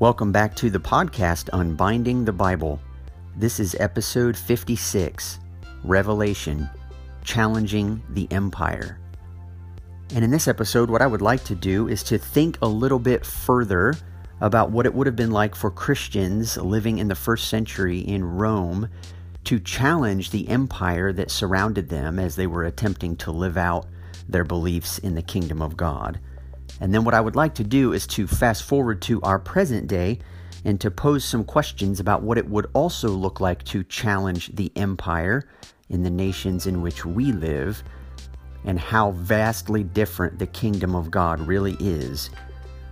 Welcome back to the podcast Unbinding the Bible. This is episode 56 Revelation Challenging the Empire. And in this episode, what I would like to do is to think a little bit further about what it would have been like for Christians living in the first century in Rome to challenge the empire that surrounded them as they were attempting to live out their beliefs in the kingdom of God. And then what I would like to do is to fast forward to our present day and to pose some questions about what it would also look like to challenge the empire in the nations in which we live and how vastly different the kingdom of God really is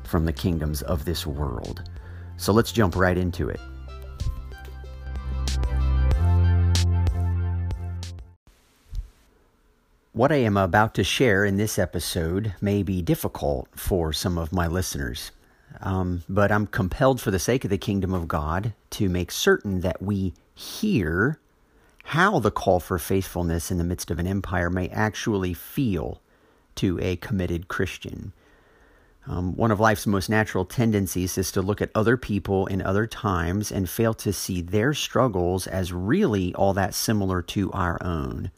from the kingdoms of this world. So let's jump right into it. What I am about to share in this episode may be difficult for some of my listeners, um, but I'm compelled for the sake of the kingdom of God to make certain that we hear how the call for faithfulness in the midst of an empire may actually feel to a committed Christian. Um, one of life's most natural tendencies is to look at other people in other times and fail to see their struggles as really all that similar to our own.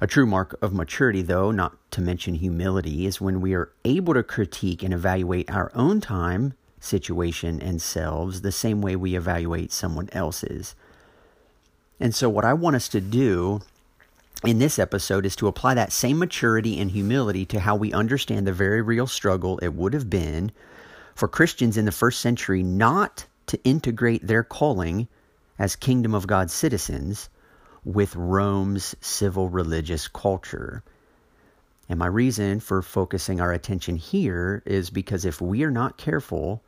A true mark of maturity, though, not to mention humility, is when we are able to critique and evaluate our own time, situation, and selves the same way we evaluate someone else's. And so, what I want us to do in this episode is to apply that same maturity and humility to how we understand the very real struggle it would have been for Christians in the first century not to integrate their calling as kingdom of God citizens with Rome's civil religious culture. And my reason for focusing our attention here is because if we are not careful,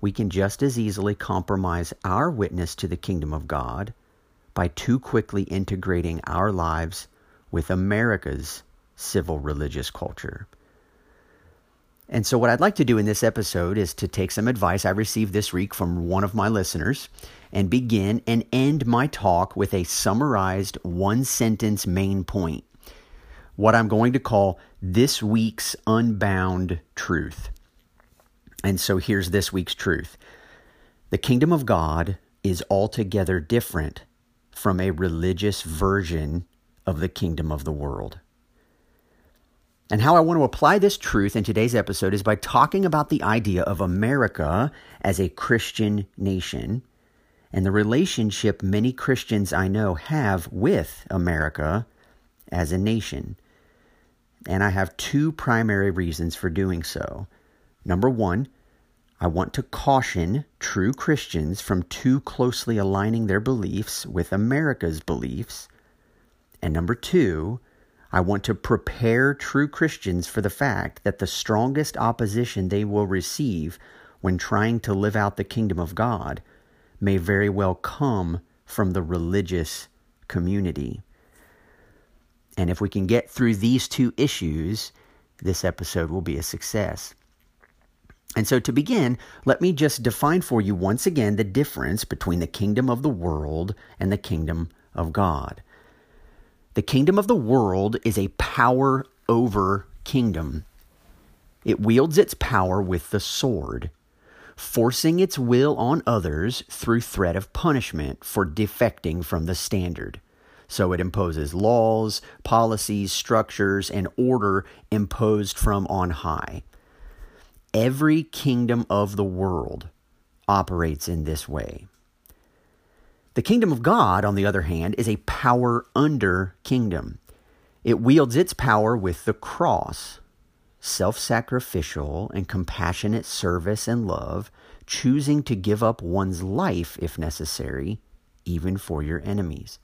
we can just as easily compromise our witness to the kingdom of God by too quickly integrating our lives with America's civil religious culture. And so, what I'd like to do in this episode is to take some advice I received this week from one of my listeners and begin and end my talk with a summarized one sentence main point. What I'm going to call this week's unbound truth. And so, here's this week's truth The kingdom of God is altogether different from a religious version of the kingdom of the world. And how I want to apply this truth in today's episode is by talking about the idea of America as a Christian nation and the relationship many Christians I know have with America as a nation. And I have two primary reasons for doing so. Number one, I want to caution true Christians from too closely aligning their beliefs with America's beliefs. And number two, I want to prepare true Christians for the fact that the strongest opposition they will receive when trying to live out the kingdom of God may very well come from the religious community. And if we can get through these two issues, this episode will be a success. And so, to begin, let me just define for you once again the difference between the kingdom of the world and the kingdom of God. The kingdom of the world is a power over kingdom. It wields its power with the sword, forcing its will on others through threat of punishment for defecting from the standard. So it imposes laws, policies, structures, and order imposed from on high. Every kingdom of the world operates in this way. The kingdom of God, on the other hand, is a power under kingdom. It wields its power with the cross, self sacrificial and compassionate service and love, choosing to give up one's life if necessary, even for your enemies.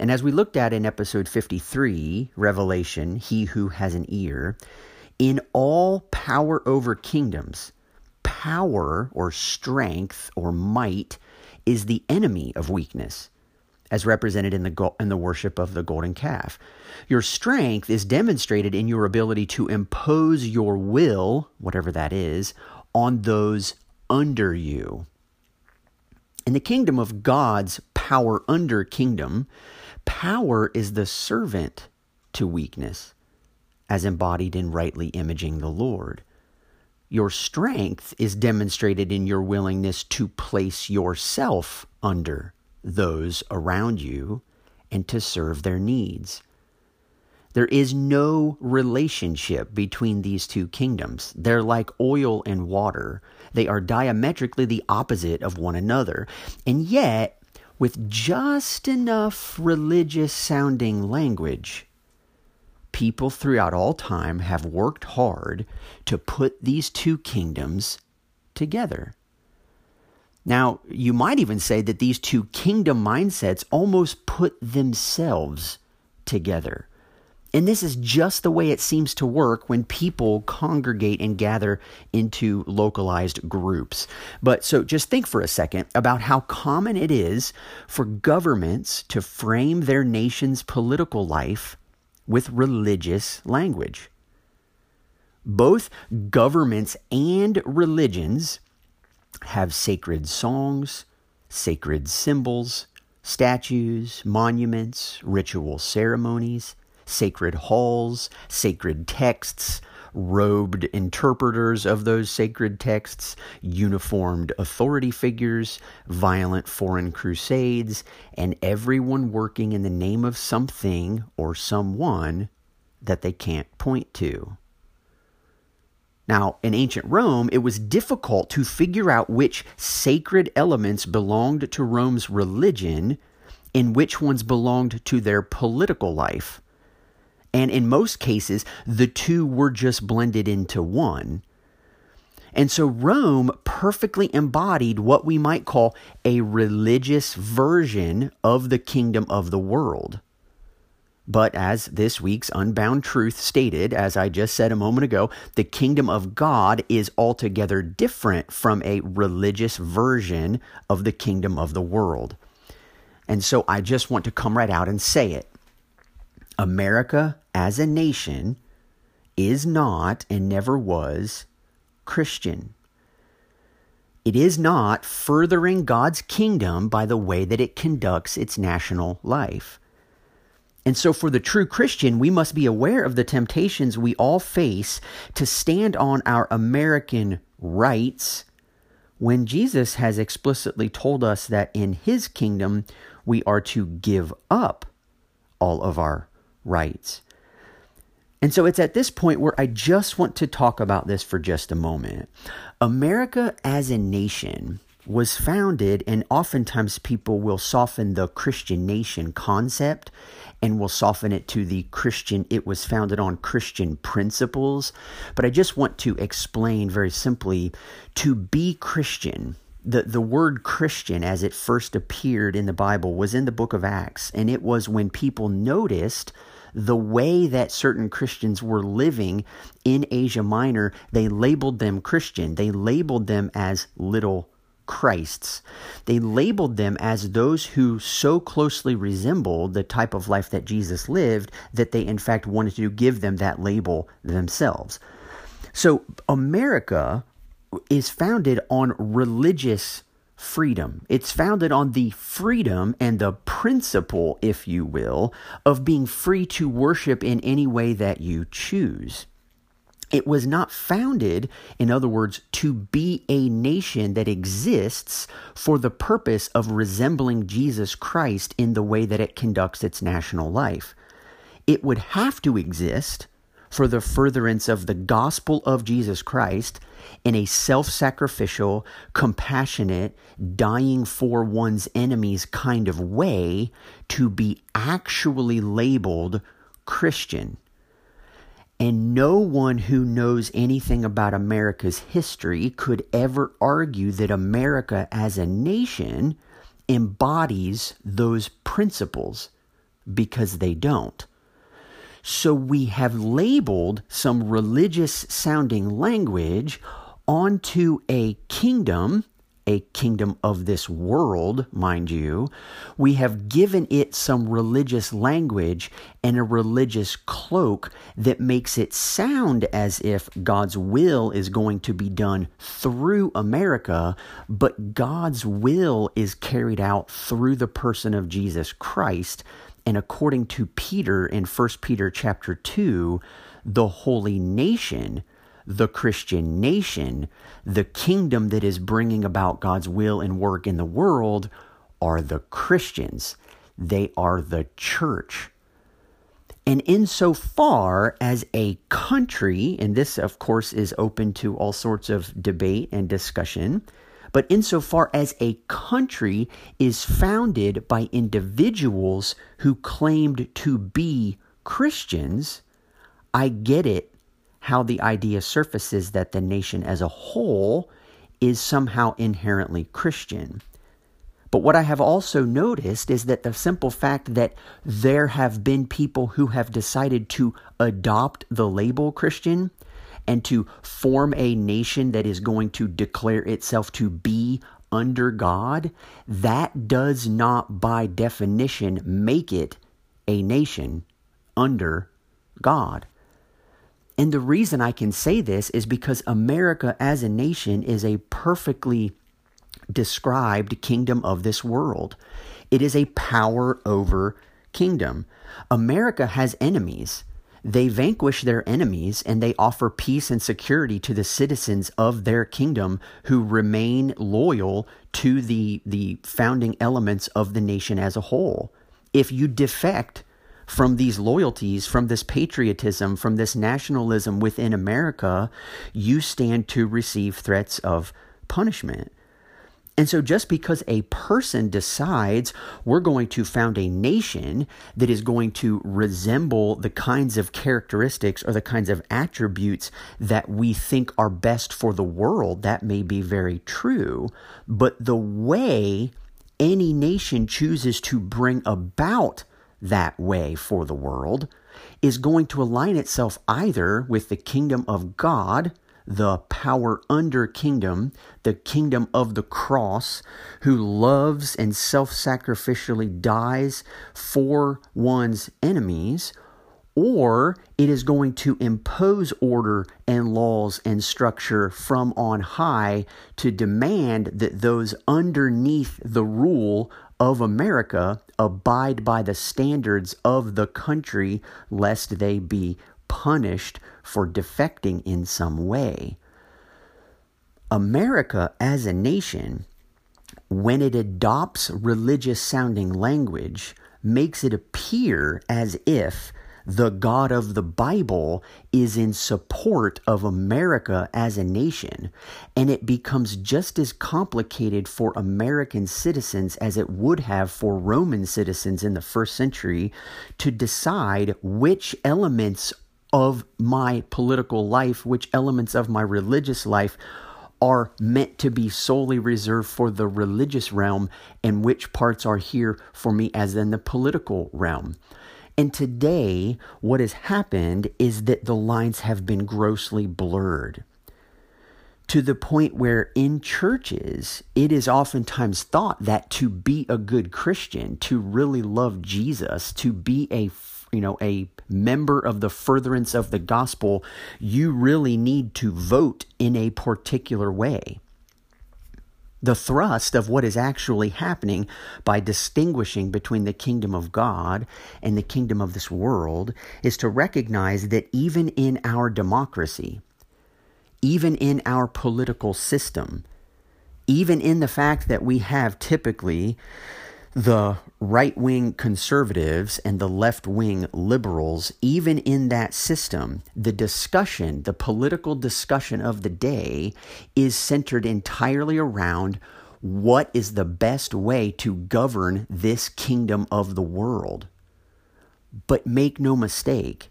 And as we looked at in episode 53, Revelation, He Who Has an Ear, in all power over kingdoms, power or strength or might is the enemy of weakness, as represented in the, in the worship of the golden calf. Your strength is demonstrated in your ability to impose your will, whatever that is, on those under you. In the kingdom of God's power under kingdom, power is the servant to weakness, as embodied in rightly imaging the Lord. Your strength is demonstrated in your willingness to place yourself under those around you and to serve their needs. There is no relationship between these two kingdoms. They're like oil and water. They are diametrically the opposite of one another. And yet, with just enough religious sounding language, people throughout all time have worked hard to put these two kingdoms together. Now, you might even say that these two kingdom mindsets almost put themselves together. And this is just the way it seems to work when people congregate and gather into localized groups. But so just think for a second about how common it is for governments to frame their nation's political life with religious language. Both governments and religions have sacred songs, sacred symbols, statues, monuments, ritual ceremonies, sacred halls, sacred texts, robed interpreters of those sacred texts, uniformed authority figures, violent foreign crusades, and everyone working in the name of something or someone that they can't point to. Now, in ancient Rome, it was difficult to figure out which sacred elements belonged to Rome's religion and which ones belonged to their political life. And in most cases, the two were just blended into one. And so Rome perfectly embodied what we might call a religious version of the kingdom of the world. But as this week's Unbound Truth stated, as I just said a moment ago, the kingdom of God is altogether different from a religious version of the kingdom of the world. And so I just want to come right out and say it. America as a nation is not and never was Christian. It is not furthering God's kingdom by the way that it conducts its national life. And so, for the true Christian, we must be aware of the temptations we all face to stand on our American rights when Jesus has explicitly told us that in his kingdom we are to give up all of our rights. And so it's at this point where I just want to talk about this for just a moment. America as a nation was founded, and oftentimes people will soften the Christian nation concept and will soften it to the Christian, it was founded on Christian principles. But I just want to explain very simply to be Christian. The, the word Christian, as it first appeared in the Bible, was in the book of Acts, and it was when people noticed the way that certain Christians were living in Asia Minor, they labeled them Christian. They labeled them as little Christs. They labeled them as those who so closely resembled the type of life that Jesus lived that they, in fact, wanted to give them that label themselves. So, America is founded on religious freedom. It's founded on the freedom and the principle, if you will, of being free to worship in any way that you choose. It was not founded, in other words, to be a nation that exists for the purpose of resembling Jesus Christ in the way that it conducts its national life. It would have to exist for the furtherance of the gospel of Jesus Christ in a self sacrificial, compassionate, dying for one's enemies kind of way to be actually labeled Christian. And no one who knows anything about America's history could ever argue that America as a nation embodies those principles because they don't. So we have labeled some religious sounding language onto a kingdom, a kingdom of this world, mind you. We have given it some religious language and a religious cloak that makes it sound as if God's will is going to be done through America, but God's will is carried out through the person of Jesus Christ and according to Peter in 1 Peter chapter 2, the holy nation, the Christian nation, the kingdom that is bringing about God's will and work in the world, are the Christians. They are the church. And insofar as a country, and this of course is open to all sorts of debate and discussion, but insofar as a country is founded by individuals who claimed to be Christians, I get it how the idea surfaces that the nation as a whole is somehow inherently Christian. But what I have also noticed is that the simple fact that there have been people who have decided to adopt the label Christian and to form a nation that is going to declare itself to be under God, that does not by definition make it a nation under God. And the reason I can say this is because America as a nation is a perfectly described kingdom of this world. It is a power over kingdom. America has enemies. They vanquish their enemies and they offer peace and security to the citizens of their kingdom who remain loyal to the, the founding elements of the nation as a whole. If you defect from these loyalties, from this patriotism, from this nationalism within America, you stand to receive threats of punishment. And so, just because a person decides we're going to found a nation that is going to resemble the kinds of characteristics or the kinds of attributes that we think are best for the world, that may be very true. But the way any nation chooses to bring about that way for the world is going to align itself either with the kingdom of God the power under kingdom, the kingdom of the cross, who loves and self sacrificially dies for one's enemies, or it is going to impose order and laws and structure from on high to demand that those underneath the rule of America abide by the standards of the country, lest they be punished for defecting in some way. America as a nation, when it adopts religious sounding language, makes it appear as if the God of the Bible is in support of America as a nation, and it becomes just as complicated for American citizens as it would have for Roman citizens in the first century to decide which elements of my political life, which elements of my religious life are meant to be solely reserved for the religious realm, and which parts are here for me as in the political realm. And today, what has happened is that the lines have been grossly blurred to the point where in churches, it is oftentimes thought that to be a good Christian, to really love Jesus, to be a you know a member of the furtherance of the gospel, you really need to vote in a particular way. The thrust of what is actually happening by distinguishing between the kingdom of God and the kingdom of this world is to recognize that even in our democracy, even in our political system, even in the fact that we have typically the right wing conservatives and the left wing liberals, even in that system, the discussion, the political discussion of the day is centered entirely around what is the best way to govern this kingdom of the world. But make no mistake,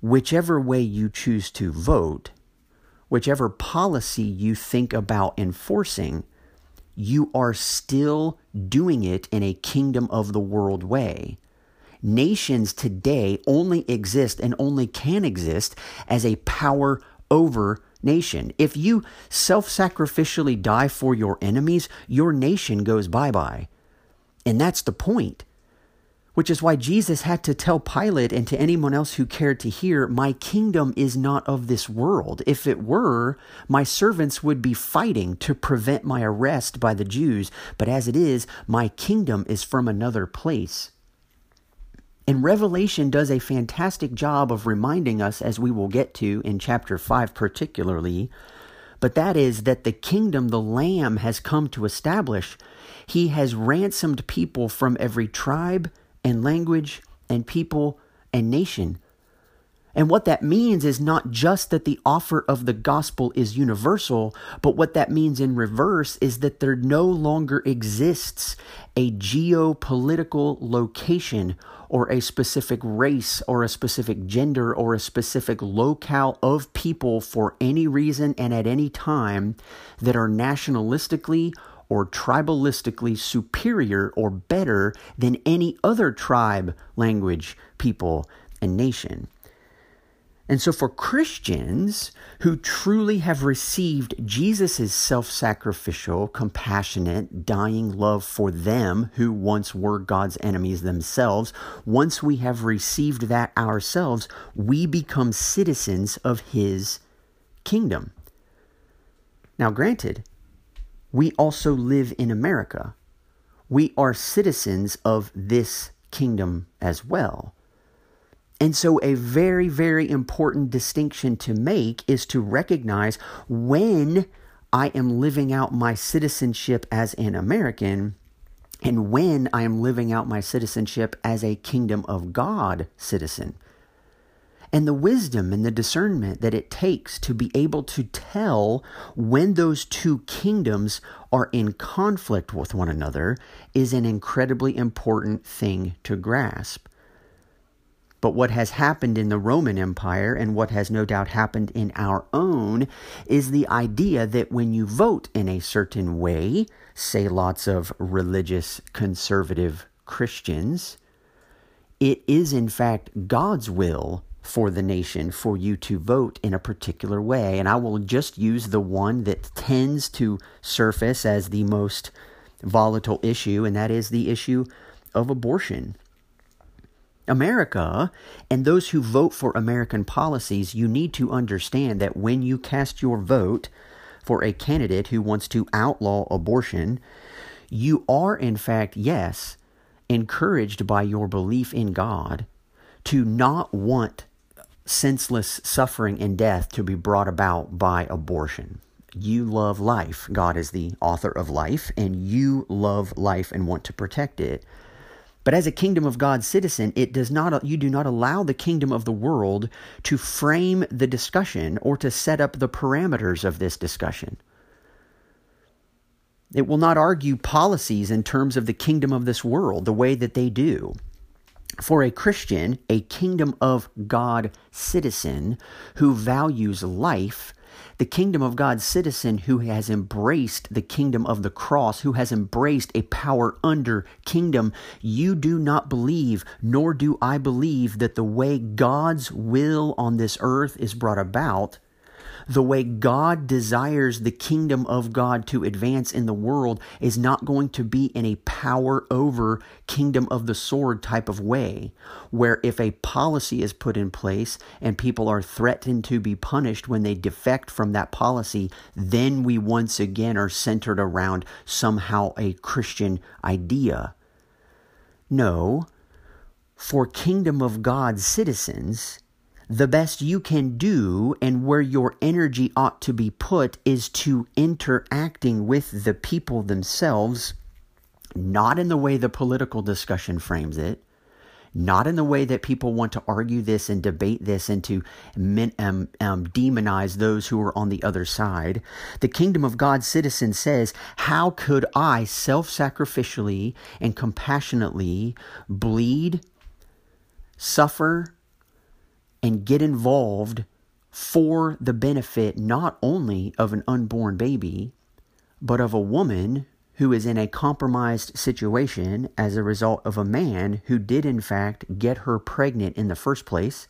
whichever way you choose to vote, whichever policy you think about enforcing, you are still doing it in a kingdom of the world way. Nations today only exist and only can exist as a power over nation. If you self sacrificially die for your enemies, your nation goes bye bye. And that's the point. Which is why Jesus had to tell Pilate and to anyone else who cared to hear, My kingdom is not of this world. If it were, my servants would be fighting to prevent my arrest by the Jews. But as it is, my kingdom is from another place. And Revelation does a fantastic job of reminding us, as we will get to in chapter 5 particularly, but that is that the kingdom the Lamb has come to establish. He has ransomed people from every tribe and language and people and nation. And what that means is not just that the offer of the gospel is universal, but what that means in reverse is that there no longer exists a geopolitical location or a specific race or a specific gender or a specific locale of people for any reason and at any time that are nationalistically or tribalistically superior or better than any other tribe, language, people, and nation. And so, for Christians who truly have received Jesus' self sacrificial, compassionate, dying love for them who once were God's enemies themselves, once we have received that ourselves, we become citizens of His kingdom. Now, granted, we also live in America. We are citizens of this kingdom as well. And so, a very, very important distinction to make is to recognize when I am living out my citizenship as an American and when I am living out my citizenship as a kingdom of God citizen. And the wisdom and the discernment that it takes to be able to tell when those two kingdoms are in conflict with one another is an incredibly important thing to grasp. But what has happened in the Roman Empire and what has no doubt happened in our own is the idea that when you vote in a certain way, say lots of religious conservative Christians, it is in fact God's will for the nation for you to vote in a particular way. And I will just use the one that tends to surface as the most volatile issue, and that is the issue of abortion. America and those who vote for American policies, you need to understand that when you cast your vote for a candidate who wants to outlaw abortion, you are, in fact, yes, encouraged by your belief in God to not want senseless suffering and death to be brought about by abortion. You love life. God is the author of life, and you love life and want to protect it. But as a kingdom of God citizen, it does not you do not allow the kingdom of the world to frame the discussion or to set up the parameters of this discussion. It will not argue policies in terms of the kingdom of this world the way that they do. For a Christian, a kingdom of God citizen who values life the kingdom of God citizen who has embraced the kingdom of the cross, who has embraced a power under kingdom, you do not believe, nor do I believe, that the way God's will on this earth is brought about the way God desires the kingdom of God to advance in the world is not going to be in a power over kingdom of the sword type of way, where if a policy is put in place and people are threatened to be punished when they defect from that policy, then we once again are centered around somehow a Christian idea. No, for kingdom of God citizens, the best you can do and where your energy ought to be put is to interacting with the people themselves, not in the way the political discussion frames it, not in the way that people want to argue this and debate this and to um, um, demonize those who are on the other side. The kingdom of God citizen says, How could I self sacrificially and compassionately bleed, suffer, and get involved for the benefit not only of an unborn baby, but of a woman who is in a compromised situation as a result of a man who did, in fact, get her pregnant in the first place,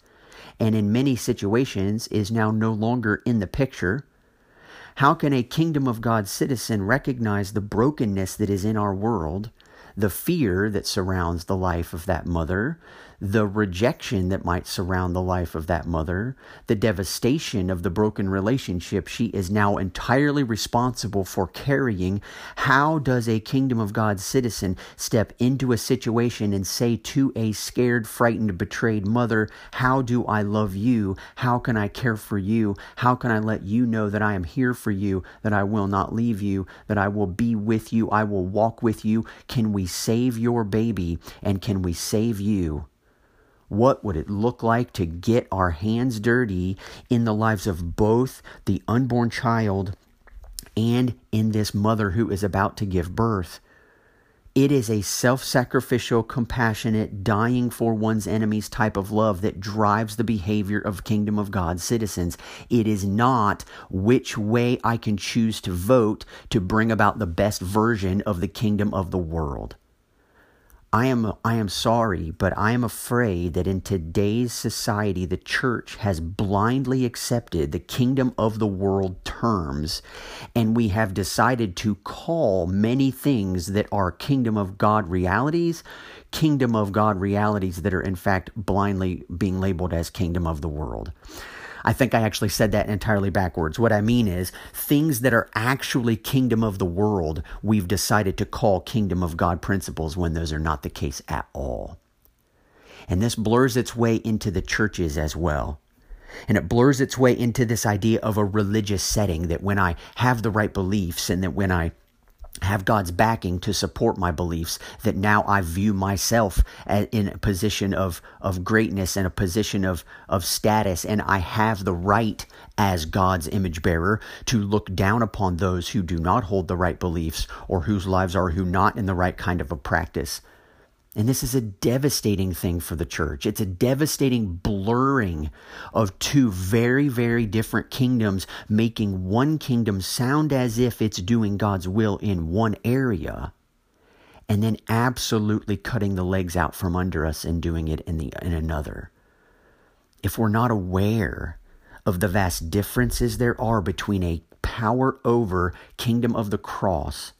and in many situations is now no longer in the picture. How can a kingdom of God citizen recognize the brokenness that is in our world, the fear that surrounds the life of that mother, the rejection that might surround the life of that mother, the devastation of the broken relationship she is now entirely responsible for carrying. How does a kingdom of God citizen step into a situation and say to a scared, frightened, betrayed mother, How do I love you? How can I care for you? How can I let you know that I am here for you, that I will not leave you, that I will be with you, I will walk with you? Can we save your baby and can we save you? What would it look like to get our hands dirty in the lives of both the unborn child and in this mother who is about to give birth? It is a self sacrificial, compassionate, dying for one's enemies type of love that drives the behavior of Kingdom of God citizens. It is not which way I can choose to vote to bring about the best version of the kingdom of the world. I am I am sorry, but I am afraid that in today's society the church has blindly accepted the kingdom of the world terms and we have decided to call many things that are kingdom of God realities kingdom of God realities that are in fact blindly being labeled as kingdom of the world. I think I actually said that entirely backwards. What I mean is, things that are actually kingdom of the world, we've decided to call kingdom of God principles when those are not the case at all. And this blurs its way into the churches as well. And it blurs its way into this idea of a religious setting that when I have the right beliefs and that when I have God's backing to support my beliefs, that now I view myself in a position of, of greatness and a position of, of status, and I have the right as God's image bearer to look down upon those who do not hold the right beliefs or whose lives are who not in the right kind of a practice. And this is a devastating thing for the church. It's a devastating blurring of two very, very different kingdoms, making one kingdom sound as if it's doing God's will in one area, and then absolutely cutting the legs out from under us and doing it in, the, in another. If we're not aware of the vast differences there are between a power over kingdom of the cross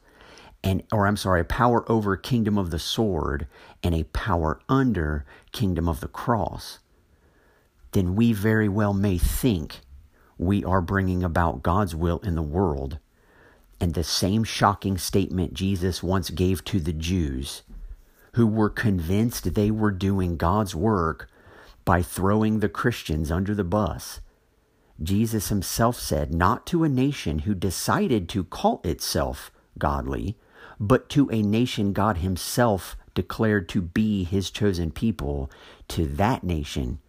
and or I'm sorry, a power over kingdom of the sword and a power under kingdom of the cross, then we very well may think we are bringing about God's will in the world. And the same shocking statement Jesus once gave to the Jews, who were convinced they were doing God's work by throwing the Christians under the bus. Jesus himself said, not to a nation who decided to call itself godly, but to a nation God Himself declared to be His chosen people, to that nation,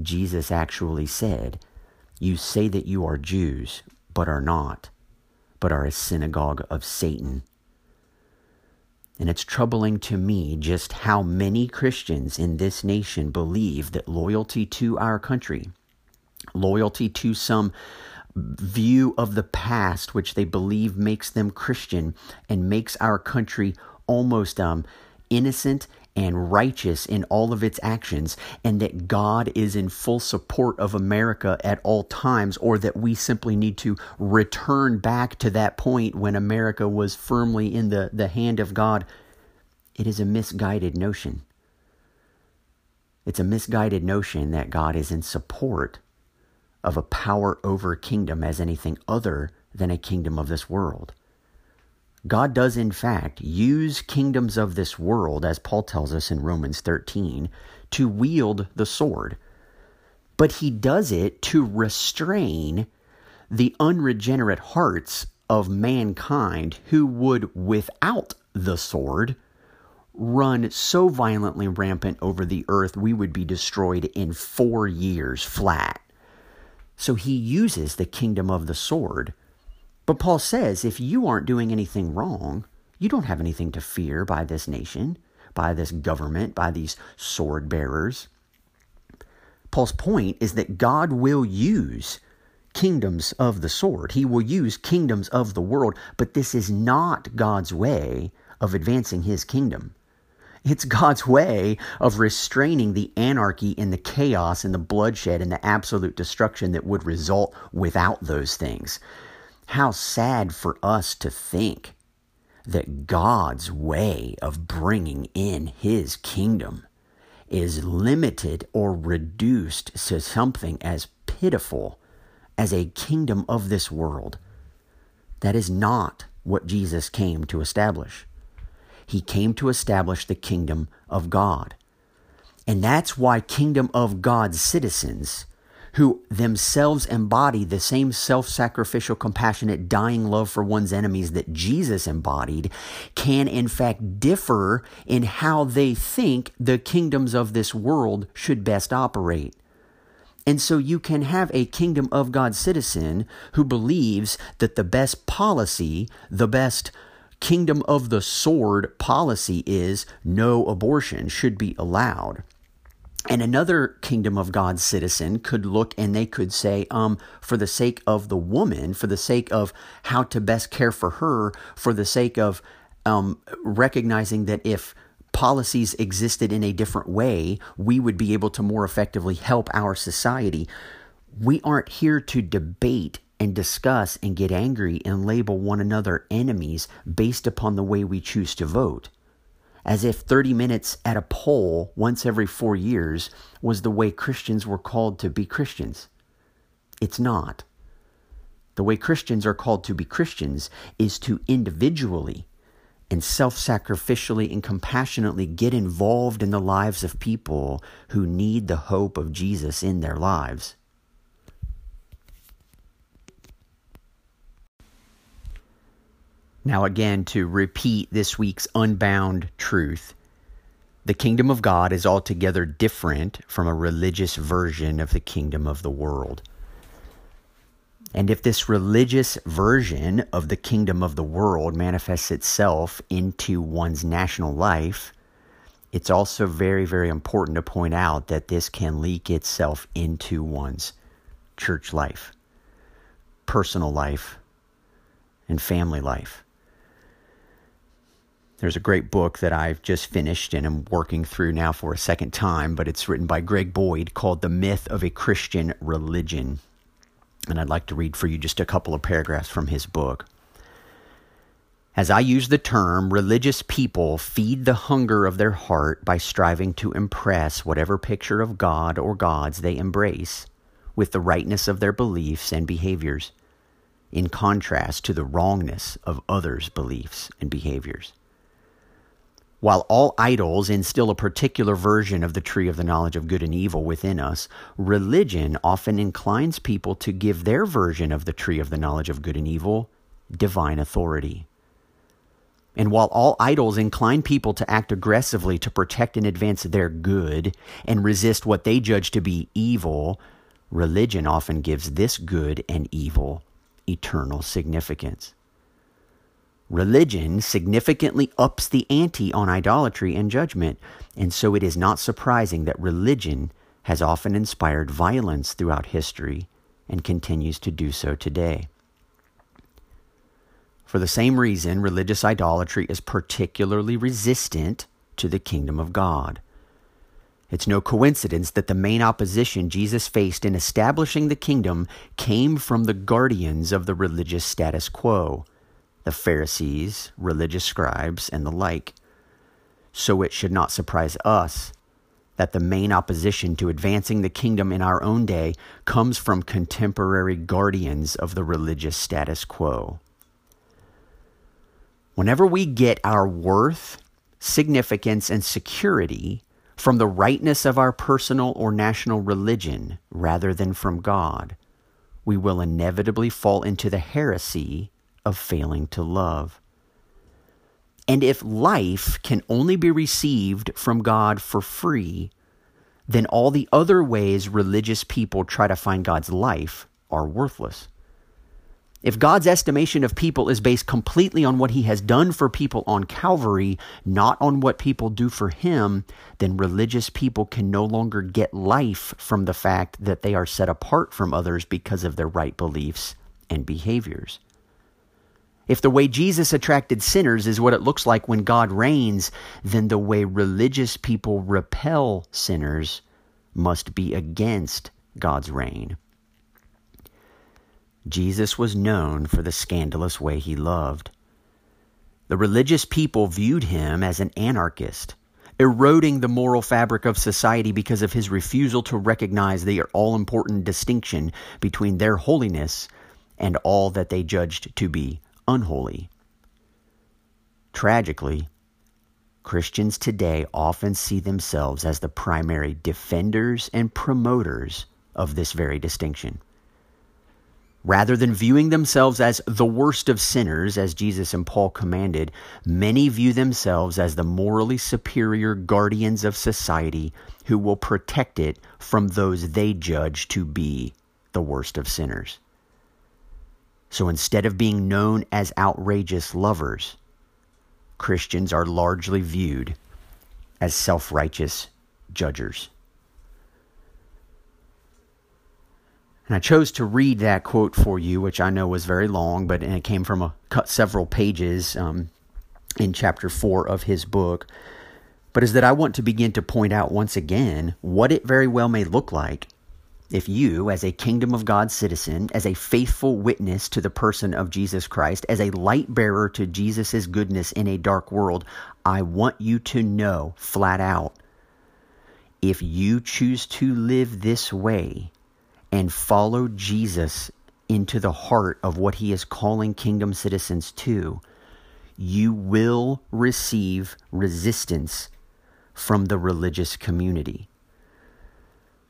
Jesus actually said, You say that you are Jews, but are not, but are a synagogue of Satan. And it's troubling to me just how many Christians in this nation believe that loyalty to our country, loyalty to some view of the past, which they believe makes them Christian and makes our country almost um, innocent and righteous in all of its actions, and that God is in full support of America at all times, or that we simply need to return back to that point when America was firmly in the, the hand of God, it is a misguided notion. It's a misguided notion that God is in support of a power over a kingdom as anything other than a kingdom of this world. God does, in fact, use kingdoms of this world, as Paul tells us in Romans 13, to wield the sword. But he does it to restrain the unregenerate hearts of mankind who would, without the sword, run so violently rampant over the earth we would be destroyed in four years flat. So he uses the kingdom of the sword. But Paul says if you aren't doing anything wrong, you don't have anything to fear by this nation, by this government, by these sword bearers. Paul's point is that God will use kingdoms of the sword. He will use kingdoms of the world, but this is not God's way of advancing his kingdom. It's God's way of restraining the anarchy and the chaos and the bloodshed and the absolute destruction that would result without those things. How sad for us to think that God's way of bringing in his kingdom is limited or reduced to something as pitiful as a kingdom of this world. That is not what Jesus came to establish. He came to establish the kingdom of God. And that's why kingdom of God citizens who themselves embody the same self sacrificial, compassionate, dying love for one's enemies that Jesus embodied, can in fact differ in how they think the kingdoms of this world should best operate. And so you can have a kingdom of God citizen who believes that the best policy, the best kingdom of the sword policy is no abortion should be allowed. And another kingdom of God citizen could look and they could say, um, for the sake of the woman, for the sake of how to best care for her, for the sake of um, recognizing that if policies existed in a different way, we would be able to more effectively help our society. We aren't here to debate and discuss and get angry and label one another enemies based upon the way we choose to vote as if 30 minutes at a poll once every four years was the way Christians were called to be Christians. It's not. The way Christians are called to be Christians is to individually and self sacrificially and compassionately get involved in the lives of people who need the hope of Jesus in their lives. Now, again, to repeat this week's unbound truth the kingdom of God is altogether different from a religious version of the kingdom of the world. And if this religious version of the kingdom of the world manifests itself into one's national life, it's also very, very important to point out that this can leak itself into one's church life, personal life, and family life. There's a great book that I've just finished and am working through now for a second time, but it's written by Greg Boyd called The Myth of a Christian Religion. And I'd like to read for you just a couple of paragraphs from his book. As I use the term, religious people feed the hunger of their heart by striving to impress whatever picture of God or gods they embrace with the rightness of their beliefs and behaviors, in contrast to the wrongness of others' beliefs and behaviors. While all idols instill a particular version of the tree of the knowledge of good and evil within us, religion often inclines people to give their version of the tree of the knowledge of good and evil divine authority. And while all idols incline people to act aggressively to protect and advance their good and resist what they judge to be evil, religion often gives this good and evil eternal significance. Religion significantly ups the ante on idolatry and judgment, and so it is not surprising that religion has often inspired violence throughout history and continues to do so today. For the same reason, religious idolatry is particularly resistant to the kingdom of God. It's no coincidence that the main opposition Jesus faced in establishing the kingdom came from the guardians of the religious status quo the Pharisees, religious scribes, and the like. So it should not surprise us that the main opposition to advancing the kingdom in our own day comes from contemporary guardians of the religious status quo. Whenever we get our worth, significance, and security from the rightness of our personal or national religion rather than from God, we will inevitably fall into the heresy of failing to love. And if life can only be received from God for free, then all the other ways religious people try to find God's life are worthless. If God's estimation of people is based completely on what he has done for people on Calvary, not on what people do for him, then religious people can no longer get life from the fact that they are set apart from others because of their right beliefs and behaviors. If the way Jesus attracted sinners is what it looks like when God reigns, then the way religious people repel sinners must be against God's reign. Jesus was known for the scandalous way he loved. The religious people viewed him as an anarchist, eroding the moral fabric of society because of his refusal to recognize the all important distinction between their holiness and all that they judged to be unholy. Tragically, Christians today often see themselves as the primary defenders and promoters of this very distinction. Rather than viewing themselves as the worst of sinners, as Jesus and Paul commanded, many view themselves as the morally superior guardians of society who will protect it from those they judge to be the worst of sinners. So instead of being known as outrageous lovers, Christians are largely viewed as self righteous judgers. And I chose to read that quote for you, which I know was very long, but it came from a cut several pages um, in chapter four of his book. But is that I want to begin to point out once again what it very well may look like if you, as a kingdom of God citizen, as a faithful witness to the person of Jesus Christ, as a light bearer to Jesus' goodness in a dark world, I want you to know flat out if you choose to live this way, and follow Jesus into the heart of what he is calling kingdom citizens to, you will receive resistance from the religious community.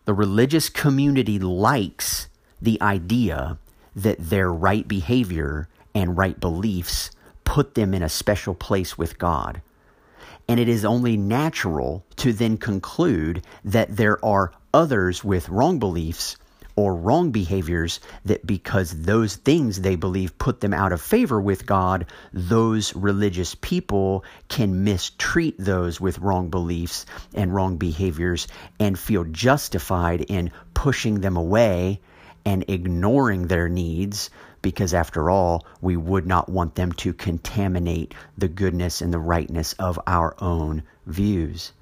The religious community likes the idea that their right behavior and right beliefs put them in a special place with God. And it is only natural to then conclude that there are others with wrong beliefs or wrong behaviors that because those things they believe put them out of favor with God, those religious people can mistreat those with wrong beliefs and wrong behaviors and feel justified in pushing them away and ignoring their needs because after all, we would not want them to contaminate the goodness and the rightness of our own views.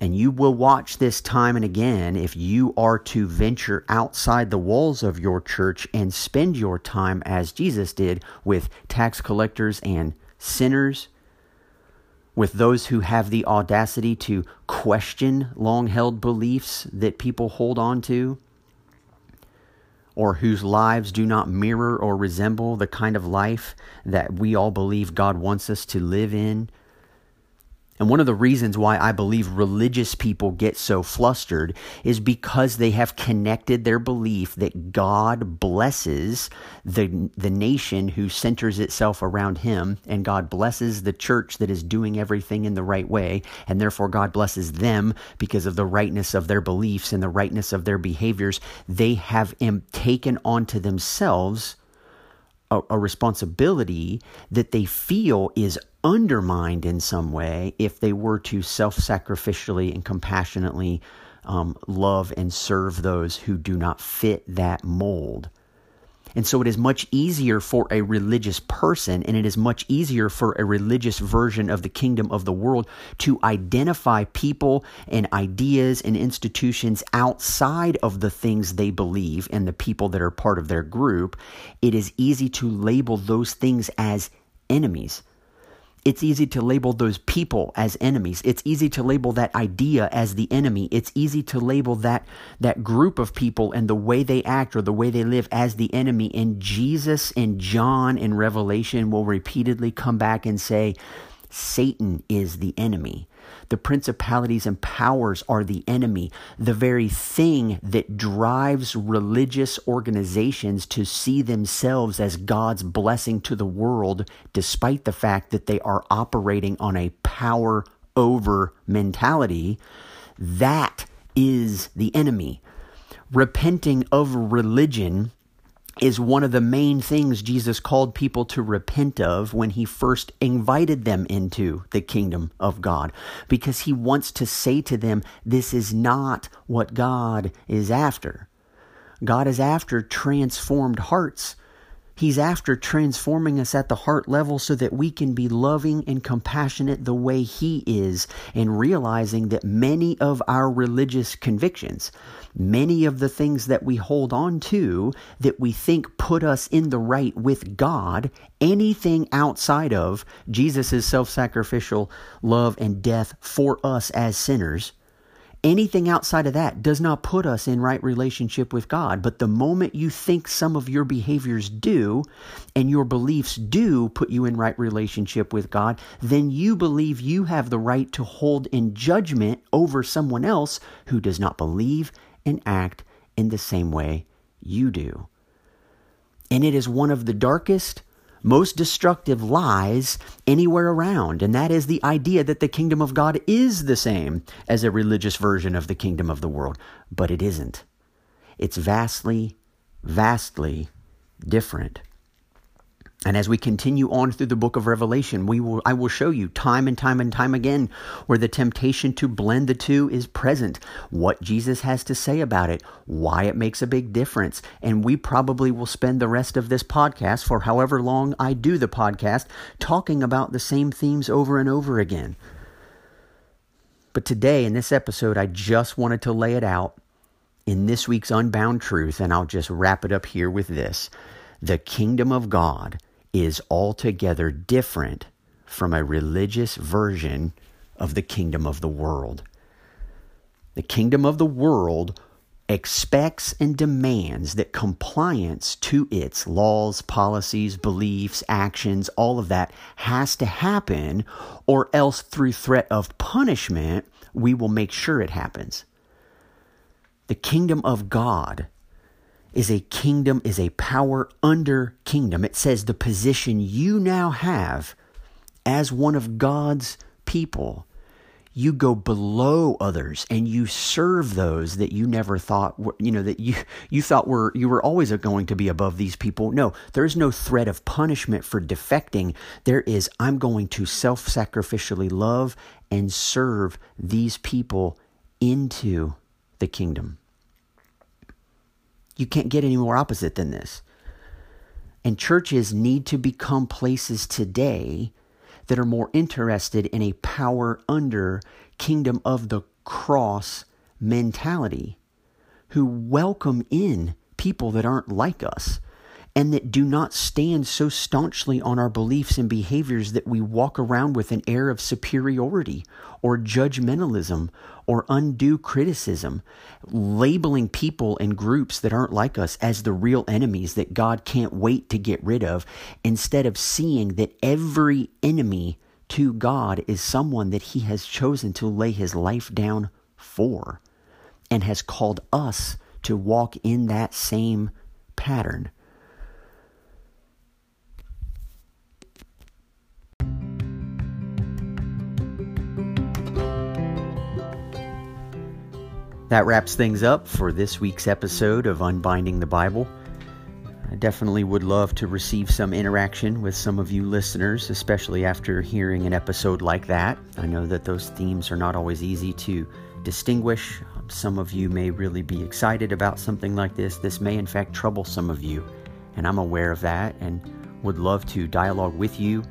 And you will watch this time and again if you are to venture outside the walls of your church and spend your time as Jesus did with tax collectors and sinners, with those who have the audacity to question long held beliefs that people hold on to, or whose lives do not mirror or resemble the kind of life that we all believe God wants us to live in and one of the reasons why I believe religious people get so flustered is because they have connected their belief that God blesses the, the nation who centers itself around Him, and God blesses the church that is doing everything in the right way, and therefore God blesses them because of the rightness of their beliefs and the rightness of their behaviors. They have taken onto themselves a, a responsibility that they feel is undermined in some way if they were to self sacrificially and compassionately um, love and serve those who do not fit that mold. And so it is much easier for a religious person and it is much easier for a religious version of the kingdom of the world to identify people and ideas and institutions outside of the things they believe and the people that are part of their group. It is easy to label those things as enemies it's easy to label those people as enemies. It's easy to label that idea as the enemy. It's easy to label that, that group of people and the way they act or the way they live as the enemy. And Jesus and John in Revelation will repeatedly come back and say, Satan is the enemy. The principalities and powers are the enemy, the very thing that drives religious organizations to see themselves as God's blessing to the world, despite the fact that they are operating on a power over mentality. That is the enemy. Repenting of religion is one of the main things Jesus called people to repent of when he first invited them into the kingdom of God, because he wants to say to them, This is not what God is after. God is after transformed hearts. He's after transforming us at the heart level so that we can be loving and compassionate the way He is, and realizing that many of our religious convictions, many of the things that we hold on to that we think put us in the right with God, anything outside of Jesus' self sacrificial love and death for us as sinners Anything outside of that does not put us in right relationship with God. But the moment you think some of your behaviors do and your beliefs do put you in right relationship with God, then you believe you have the right to hold in judgment over someone else who does not believe and act in the same way you do. And it is one of the darkest most destructive lies anywhere around, and that is the idea that the kingdom of God is the same as a religious version of the kingdom of the world. But it isn't. It's vastly, vastly different. And as we continue on through the book of Revelation, we will, I will show you time and time and time again where the temptation to blend the two is present, what Jesus has to say about it, why it makes a big difference. And we probably will spend the rest of this podcast, for however long I do the podcast, talking about the same themes over and over again. But today, in this episode, I just wanted to lay it out in this week's Unbound Truth, and I'll just wrap it up here with this. The kingdom of God is altogether different from a religious version of the kingdom of the world. The kingdom of the world expects and demands that compliance to its laws, policies, beliefs, actions, all of that has to happen, or else through threat of punishment, we will make sure it happens. The kingdom of God is a kingdom, is a power under kingdom. It says the position you now have as one of God's people, you go below others and you serve those that you never thought were, you know that you you thought were you were always going to be above these people. No, there is no threat of punishment for defecting. There is I'm going to self-sacrificially love and serve these people into the kingdom. You can't get any more opposite than this. And churches need to become places today that are more interested in a power under kingdom of the cross mentality, who welcome in people that aren't like us and that do not stand so staunchly on our beliefs and behaviors that we walk around with an air of superiority or judgmentalism or undue criticism, labeling people and groups that aren't like us as the real enemies that God can't wait to get rid of, instead of seeing that every enemy to God is someone that He has chosen to lay His life down for and has called us to walk in that same pattern. That wraps things up for this week's episode of Unbinding the Bible. I definitely would love to receive some interaction with some of you listeners, especially after hearing an episode like that. I know that those themes are not always easy to distinguish. Some of you may really be excited about something like this. This may, in fact, trouble some of you, and I'm aware of that and would love to dialogue with you.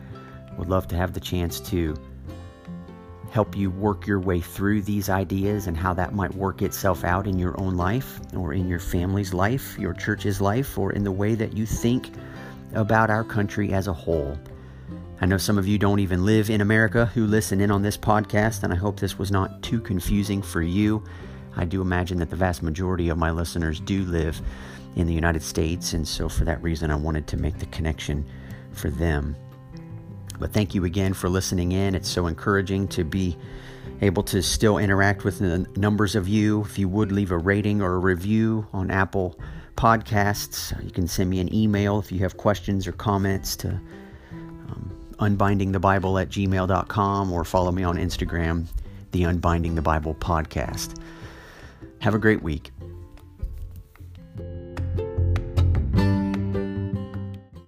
Would love to have the chance to help you work your way through these ideas and how that might work itself out in your own life or in your family's life, your church's life, or in the way that you think about our country as a whole. I know some of you don't even live in America who listen in on this podcast, and I hope this was not too confusing for you. I do imagine that the vast majority of my listeners do live in the United States, and so for that reason, I wanted to make the connection for them. But thank you again for listening in. It's so encouraging to be able to still interact with the numbers of you. If you would leave a rating or a review on Apple Podcasts, you can send me an email if you have questions or comments to um, unbindingthebible at gmail.com or follow me on Instagram, the Unbinding the Bible podcast. Have a great week.